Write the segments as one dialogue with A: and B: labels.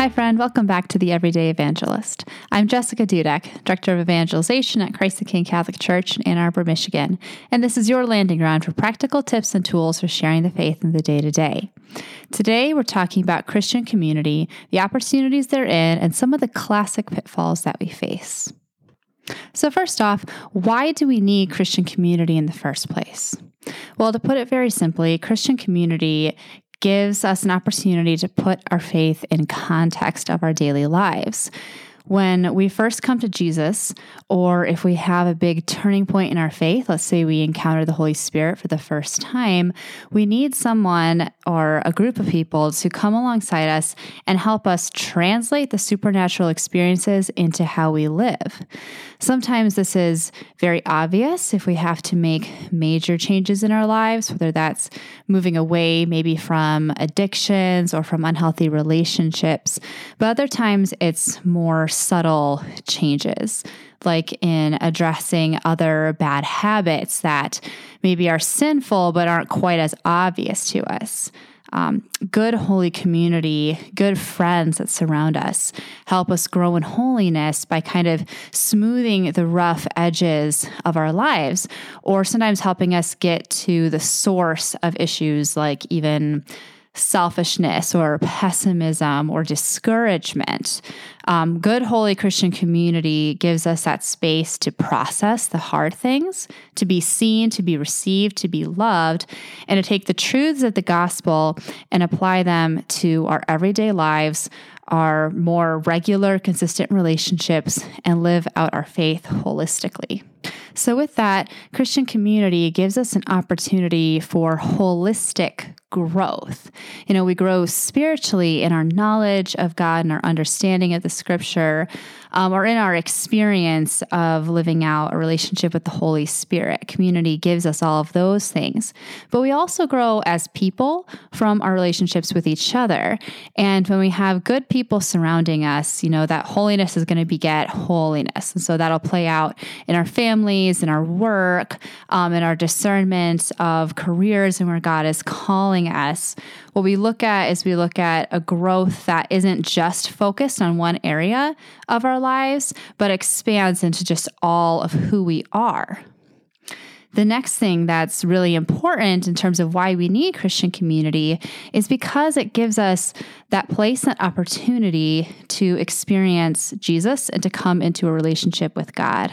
A: Hi, friend. Welcome back to the Everyday Evangelist. I'm Jessica Dudek, Director of Evangelization at Christ the King Catholic Church in Ann Arbor, Michigan, and this is your landing ground for practical tips and tools for sharing the faith in the day to day. Today, we're talking about Christian community, the opportunities they're in, and some of the classic pitfalls that we face. So, first off, why do we need Christian community in the first place? Well, to put it very simply, Christian community gives us an opportunity to put our faith in context of our daily lives. When we first come to Jesus, or if we have a big turning point in our faith, let's say we encounter the Holy Spirit for the first time, we need someone or a group of people to come alongside us and help us translate the supernatural experiences into how we live. Sometimes this is very obvious if we have to make major changes in our lives, whether that's moving away maybe from addictions or from unhealthy relationships. But other times it's more subtle changes, like in addressing other bad habits that maybe are sinful but aren't quite as obvious to us. Um, good holy community, good friends that surround us, help us grow in holiness by kind of smoothing the rough edges of our lives, or sometimes helping us get to the source of issues like even selfishness or pessimism or discouragement. Um, good, holy Christian community gives us that space to process the hard things, to be seen, to be received, to be loved, and to take the truths of the gospel and apply them to our everyday lives, our more regular, consistent relationships, and live out our faith holistically. So, with that, Christian community gives us an opportunity for holistic growth. You know, we grow spiritually in our knowledge of God and our understanding of the scripture, um, or in our experience of living out a relationship with the Holy Spirit. Community gives us all of those things. But we also grow as people from our relationships with each other. And when we have good people surrounding us, you know, that holiness is going to beget holiness. And so that'll play out in our families, in our work, um, in our discernment of careers and where God is calling us. What we look at is we look at a growth that isn't just focused on one area of our lives, but expands into just all of who we are. The next thing that's really important in terms of why we need Christian community is because it gives us that place, that opportunity to experience Jesus and to come into a relationship with God.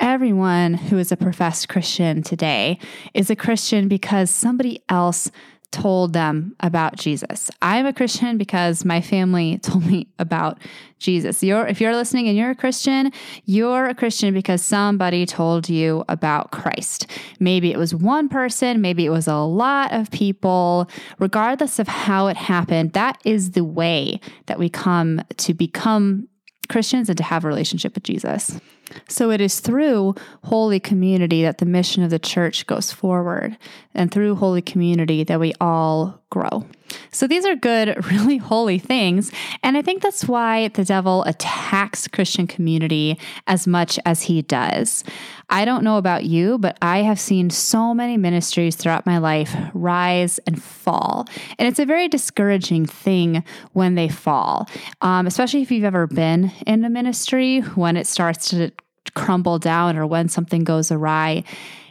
A: Everyone who is a professed Christian today is a Christian because somebody else told them about Jesus. I'm a Christian because my family told me about Jesus. You're, if you're listening and you're a Christian, you're a Christian because somebody told you about Christ. Maybe it was one person, maybe it was a lot of people. Regardless of how it happened, that is the way that we come to become Christians and to have a relationship with Jesus. So it is through holy community that the mission of the church goes forward, and through holy community that we all grow. So these are good, really holy things. And I think that's why the devil attacks Christian community as much as he does. I don't know about you, but I have seen so many ministries throughout my life rise and fall. And it's a very discouraging thing when they fall, um, especially if you've ever been in a ministry when it starts to crumble down or when something goes awry.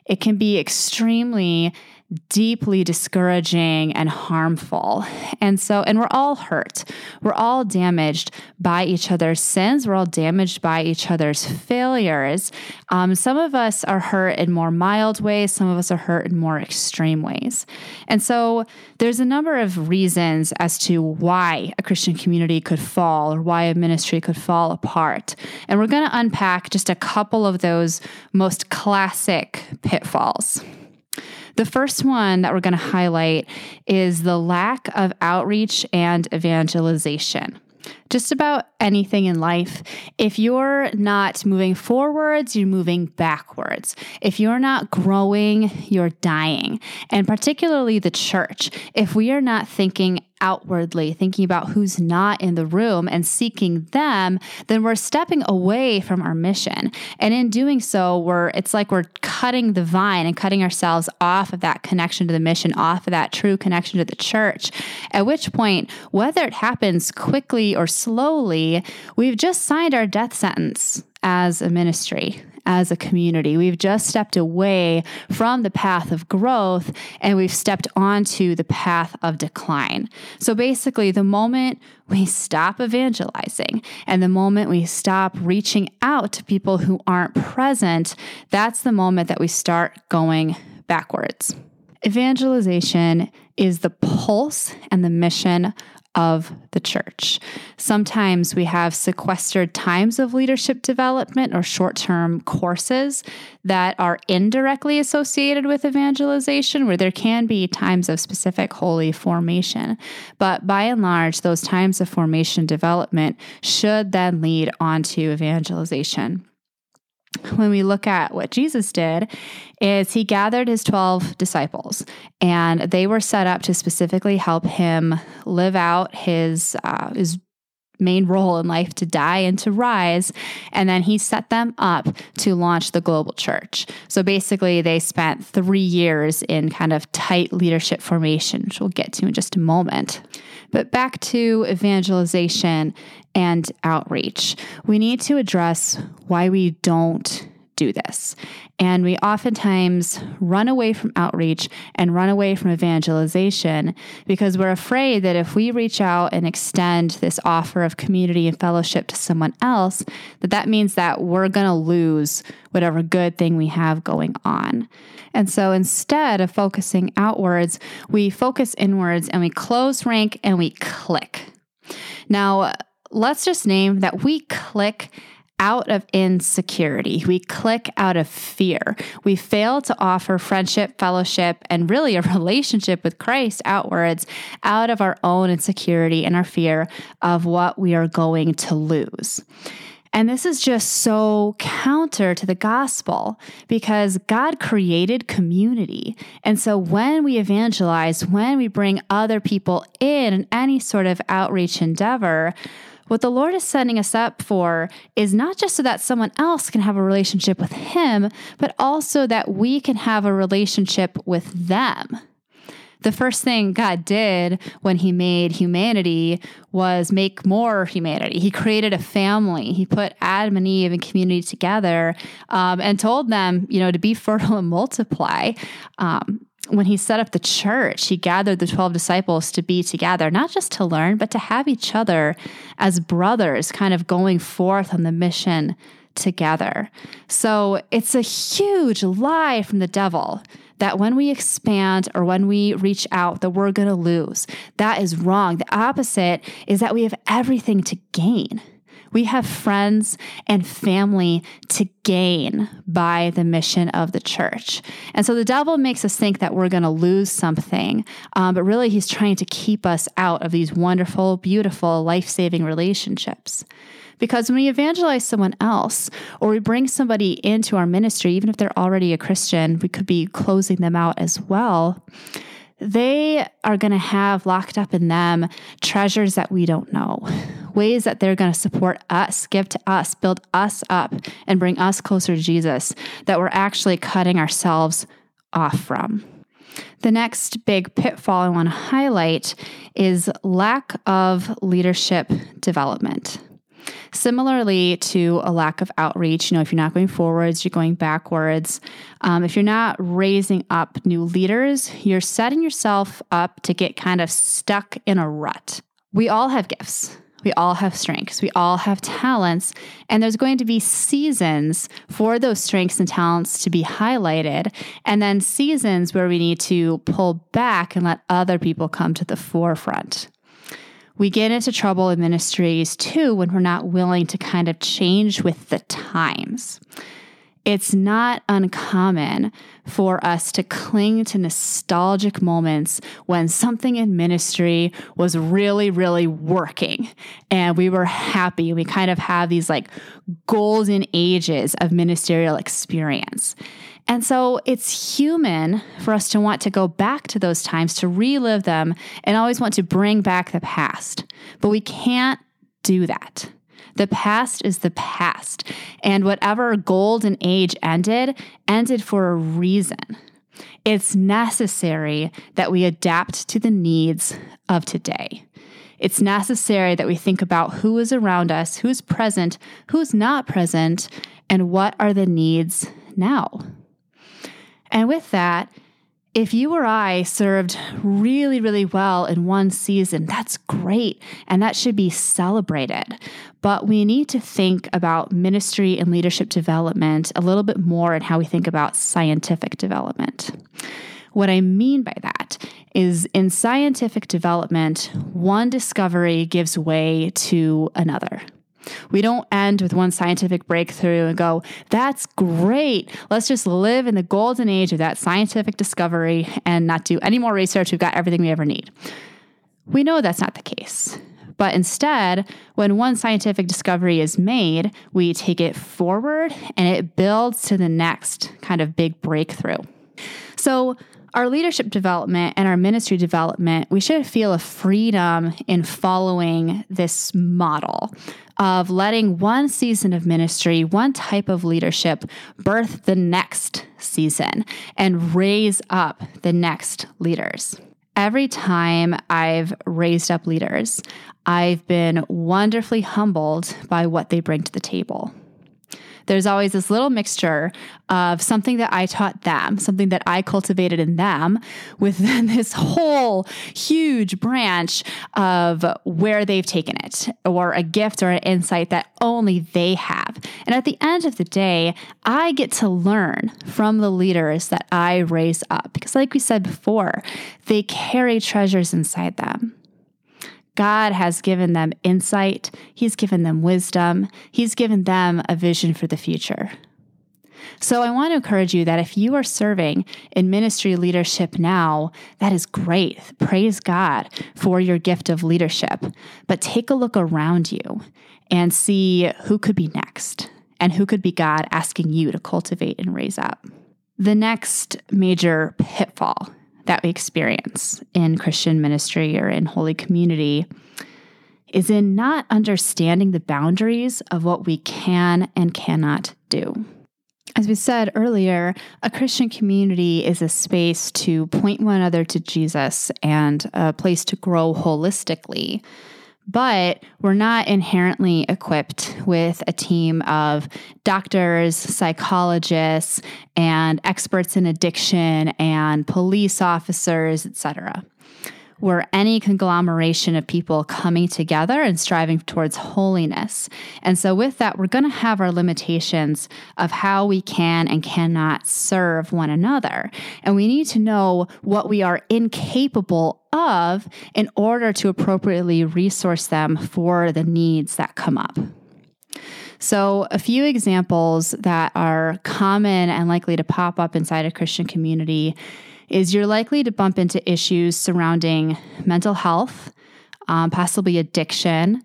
A: It can be extremely deeply discouraging and harmful. And so, and we're all hurt. We're all damaged by each other's sins. We're all damaged by each other's failures. Um, some of us are hurt in more mild ways, some of us are hurt in more extreme ways. And so, there's a number of reasons as to why a Christian community could fall or why a ministry could fall apart. And we're going to unpack just a couple of those most classic pitfalls. The first one that we're going to highlight is the lack of outreach and evangelization just about anything in life. If you're not moving forwards, you're moving backwards. If you're not growing, you're dying. And particularly the church, if we are not thinking outwardly, thinking about who's not in the room and seeking them, then we're stepping away from our mission. And in doing so, we're it's like we're cutting the vine and cutting ourselves off of that connection to the mission, off of that true connection to the church. At which point, whether it happens quickly or slowly, we've just signed our death sentence as a ministry as a community. We've just stepped away from the path of growth and we've stepped onto the path of decline. So basically, the moment we stop evangelizing and the moment we stop reaching out to people who aren't present, that's the moment that we start going backwards. Evangelization is the pulse and the mission of the church. Sometimes we have sequestered times of leadership development or short term courses that are indirectly associated with evangelization, where there can be times of specific holy formation. But by and large, those times of formation development should then lead on to evangelization when we look at what Jesus did is he gathered his 12 disciples and they were set up to specifically help him live out his uh, his main role in life to die and to rise. And then he set them up to launch the global church. So basically, they spent three years in kind of tight leadership formation, which we'll get to in just a moment. But back to evangelization and outreach. We need to address why we don't do this. And we oftentimes run away from outreach and run away from evangelization because we're afraid that if we reach out and extend this offer of community and fellowship to someone else, that that means that we're going to lose whatever good thing we have going on. And so instead of focusing outwards, we focus inwards and we close rank and we clique. Now, let's just name that we clique out of insecurity. We clique out of fear. We fail to offer friendship, fellowship, and really a relationship with Christ outwards out of our own insecurity and our fear of what we are going to lose. And this is just so counter to the gospel because God created community. And so when we evangelize, when we bring other people in any sort of outreach endeavor, what the Lord is setting us up for is not just so that someone else can have a relationship with Him, but also that we can have a relationship with them. The first thing God did when He made humanity was make more humanity. He created a family. He put Adam and Eve and community together um, and told them, you know, to be fertile and multiply. Um, when he set up the church, he gathered the 12 disciples to be together, not just to learn, but to have each other as brothers, kind of going forth on the mission together. So it's a huge lie from the devil that when we expand or when we reach out that we're going to lose. That is wrong. The opposite is that we have everything to gain. We have friends and family to gain by the mission of the church. And so the devil makes us think that we're going to lose something, um, but really he's trying to keep us out of these wonderful, beautiful, life saving relationships. Because when we evangelize someone else or we bring somebody into our ministry, even if they're already a Christian, we could be closing them out as well they are going to have locked up in them treasures that we don't know, ways that they're going to support us, give to us, build us up, and bring us closer to Jesus that we're actually cutting ourselves off from. The next big pitfall I want to highlight is lack of leadership development. Similarly to a lack of outreach, you know, if you're not going forwards, you're going backwards. Um, if you're not raising up new leaders, you're setting yourself up to get kind of stuck in a rut. We all have gifts. We all have strengths. We all have talents. And there's going to be seasons for those strengths and talents to be highlighted, and then seasons where we need to pull back and let other people come to the forefront. We get into trouble in ministries too when we're not willing to kind of change with the times. It's not uncommon for us to cling to nostalgic moments when something in ministry was really, really working and we were happy. We kind of have these like golden ages of ministerial experience. And so it's human for us to want to go back to those times, to relive them, and always want to bring back the past. But we can't do that. The past is the past. And whatever golden age ended, ended for a reason. It's necessary that we adapt to the needs of today. It's necessary that we think about who is around us, who's present, who's not present, and what are the needs now. And with that, if you or I served really, really well in one season, that's great and that should be celebrated. But we need to think about ministry and leadership development a little bit more in how we think about scientific development. What I mean by that is in scientific development, one discovery gives way to another. We don't end with one scientific breakthrough and go, that's great. Let's just live in the golden age of that scientific discovery and not do any more research. We've got everything we ever need. We know that's not the case. But instead, when one scientific discovery is made, we take it forward and it builds to the next kind of big breakthrough. So, our leadership development and our ministry development, we should feel a freedom in following this model of letting one season of ministry, one type of leadership, birth the next season and raise up the next leaders. Every time I've raised up leaders, I've been wonderfully humbled by what they bring to the table there's always this little mixture of something that I taught them, something that I cultivated in them, with this whole huge branch of where they've taken it, or a gift or an insight that only they have. And at the end of the day, I get to learn from the leaders that I raise up. Because, like we said before, they carry treasures inside them. God has given them insight, He's given them wisdom, He's given them a vision for the future. So, I want to encourage you that if you are serving in ministry leadership now, that is great. Praise God for your gift of leadership. But take a look around you and see who could be next and who could be God asking you to cultivate and raise up. The next major pitfall that we experience in Christian ministry or in holy community is in not understanding the boundaries of what we can and cannot do. As we said earlier, a Christian community is a space to point one another to Jesus and a place to grow holistically but we're not inherently equipped with a team of doctors, psychologists, and experts in addiction and police officers, etc we're any conglomeration of people coming together and striving towards holiness. And so, with that, we're going to have our limitations of how we can and cannot serve one another. And we need to know what we are incapable of in order to appropriately resource them for the needs that come up. So, a few examples that are common and likely to pop up inside a Christian community is you're likely to bump into issues surrounding mental health, um, possibly addiction,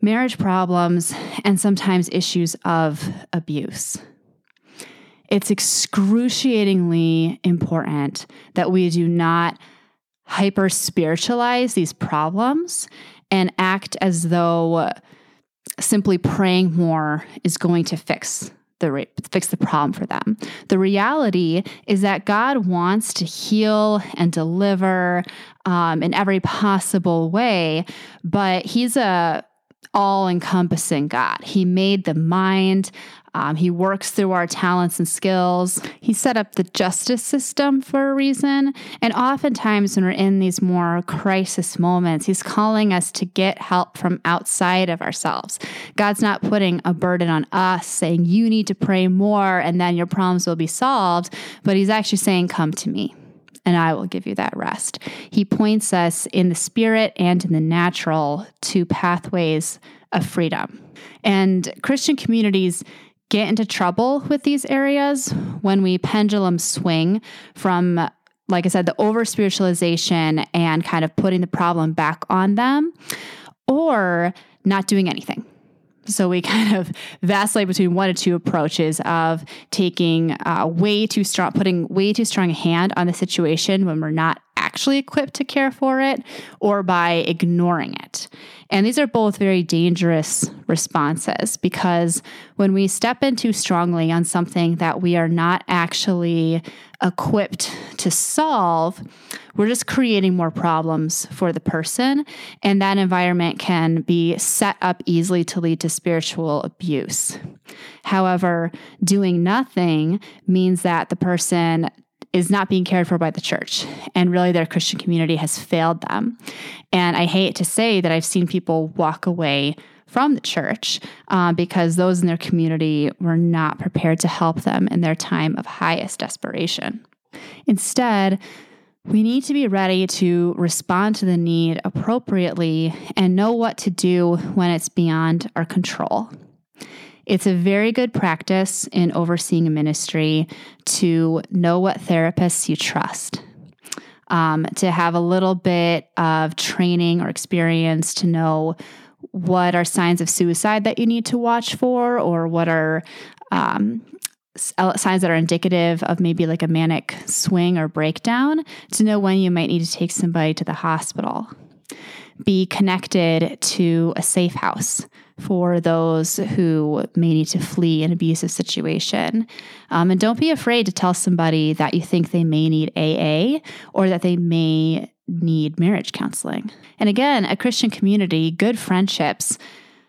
A: marriage problems, and sometimes issues of abuse. It's excruciatingly important that we do not hyper spiritualize these problems and act as though simply praying more is going to fix the fix the problem for them. The reality is that God wants to heal and deliver um, in every possible way, but He's a all encompassing God. He made the mind, um, he works through our talents and skills. He set up the justice system for a reason. And oftentimes, when we're in these more crisis moments, He's calling us to get help from outside of ourselves. God's not putting a burden on us, saying, You need to pray more and then your problems will be solved. But He's actually saying, Come to me and I will give you that rest. He points us in the spirit and in the natural to pathways of freedom. And Christian communities get into trouble with these areas when we pendulum swing from like I said, the over spiritualization and kind of putting the problem back on them or not doing anything. So we kind of vacillate between one or two approaches of taking uh, way too strong, putting way too strong a hand on the situation when we're not actually equipped to care for it or by ignoring it. And these are both very dangerous responses because when we step in too strongly on something that we are not actually equipped to solve, we're just creating more problems for the person. And that environment can be set up easily to lead to spiritual abuse. However, doing nothing means that the person is not being cared for by the church. And really, their Christian community has failed them. And I hate to say that I've seen people walk away from the church uh, because those in their community were not prepared to help them in their time of highest desperation. Instead, we need to be ready to respond to the need appropriately and know what to do when it's beyond our control. It's a very good practice in overseeing a ministry to know what therapists you trust. Um, to have a little bit of training or experience to know what are signs of suicide that you need to watch for, or what are um, signs that are indicative of maybe like a manic swing or breakdown, to know when you might need to take somebody to the hospital. Be connected to a safe house for those who may need to flee an abusive situation. Um, and don't be afraid to tell somebody that you think they may need AA or that they may need marriage counseling. And again, a Christian community, good friendships,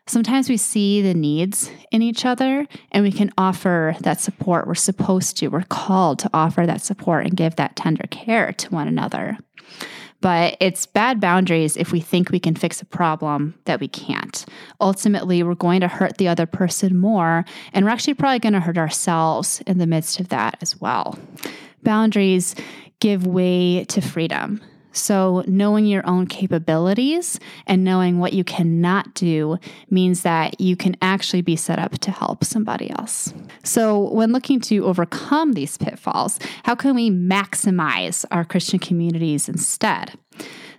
A: sometimes we see the needs in each other and we can offer that support. We're supposed to, we're called to offer that support and give that tender care to one another. But it's bad boundaries if we think we can fix a problem that we can't. Ultimately, we're going to hurt the other person more, and we're actually probably going to hurt ourselves in the midst of that as well. Boundaries give way to freedom. So, knowing your own capabilities and knowing what you cannot do means that you can actually be set up to help somebody else. So, when looking to overcome these pitfalls, how can we maximize our Christian communities instead?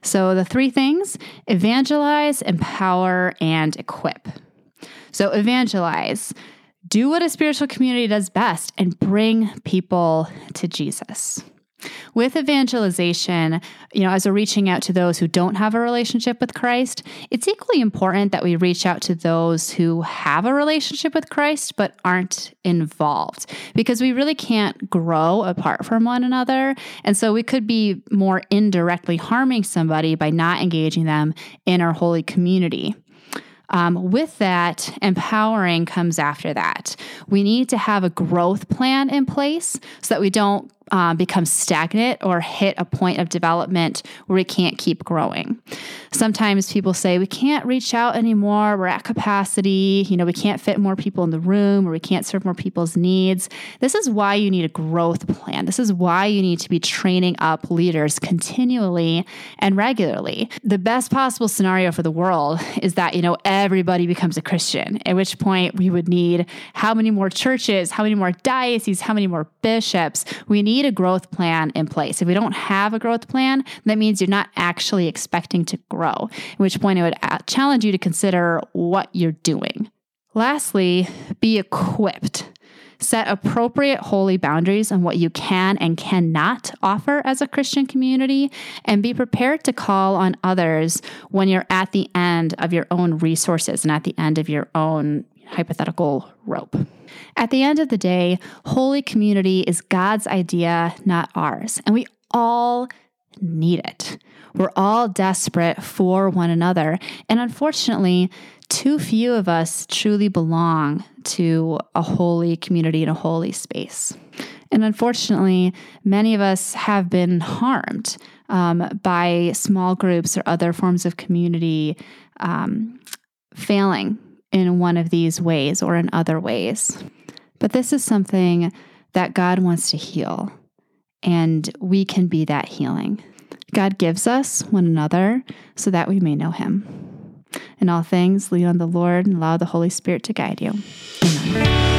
A: So, the three things evangelize, empower, and equip. So, evangelize. Do what a spiritual community does best and bring people to Jesus. With evangelization, you know, as we're reaching out to those who don't have a relationship with Christ, it's equally important that we reach out to those who have a relationship with Christ but aren't involved because we really can't grow apart from one another. And so we could be more indirectly harming somebody by not engaging them in our holy community. Um, with that, empowering comes after that. We need to have a growth plan in place so that we don't uh, become stagnant or hit a point of development where we can't keep growing. Sometimes people say we can't reach out anymore, we're at capacity, you know, we can't fit more people in the room or we can't serve more people's needs. This is why you need a growth plan. This is why you need to be training up leaders continually and regularly. The best possible scenario for the world is that, you know, everybody becomes a Christian, at which point we would need how many more churches, how many more dioceses, how many more bishops. We need need a growth plan in place. If we don't have a growth plan, that means you're not actually expecting to grow, at which point I would uh, challenge you to consider what you're doing. Lastly, be equipped. Set appropriate holy boundaries on what you can and cannot offer as a Christian community, and be prepared to call on others when you're at the end of your own resources and at the end of your own hypothetical rope. At the end of the day, holy community is God's idea, not ours. And we all need it. We're all desperate for one another. And unfortunately, too few of us truly belong to a holy community and a holy space. And unfortunately, many of us have been harmed um, by small groups or other forms of community um, failing in one of these ways or in other ways. But this is something that God wants to heal, and we can be that healing. God gives us one another so that we may know Him. In all things, lean on the Lord and allow the Holy Spirit to guide you. Amen.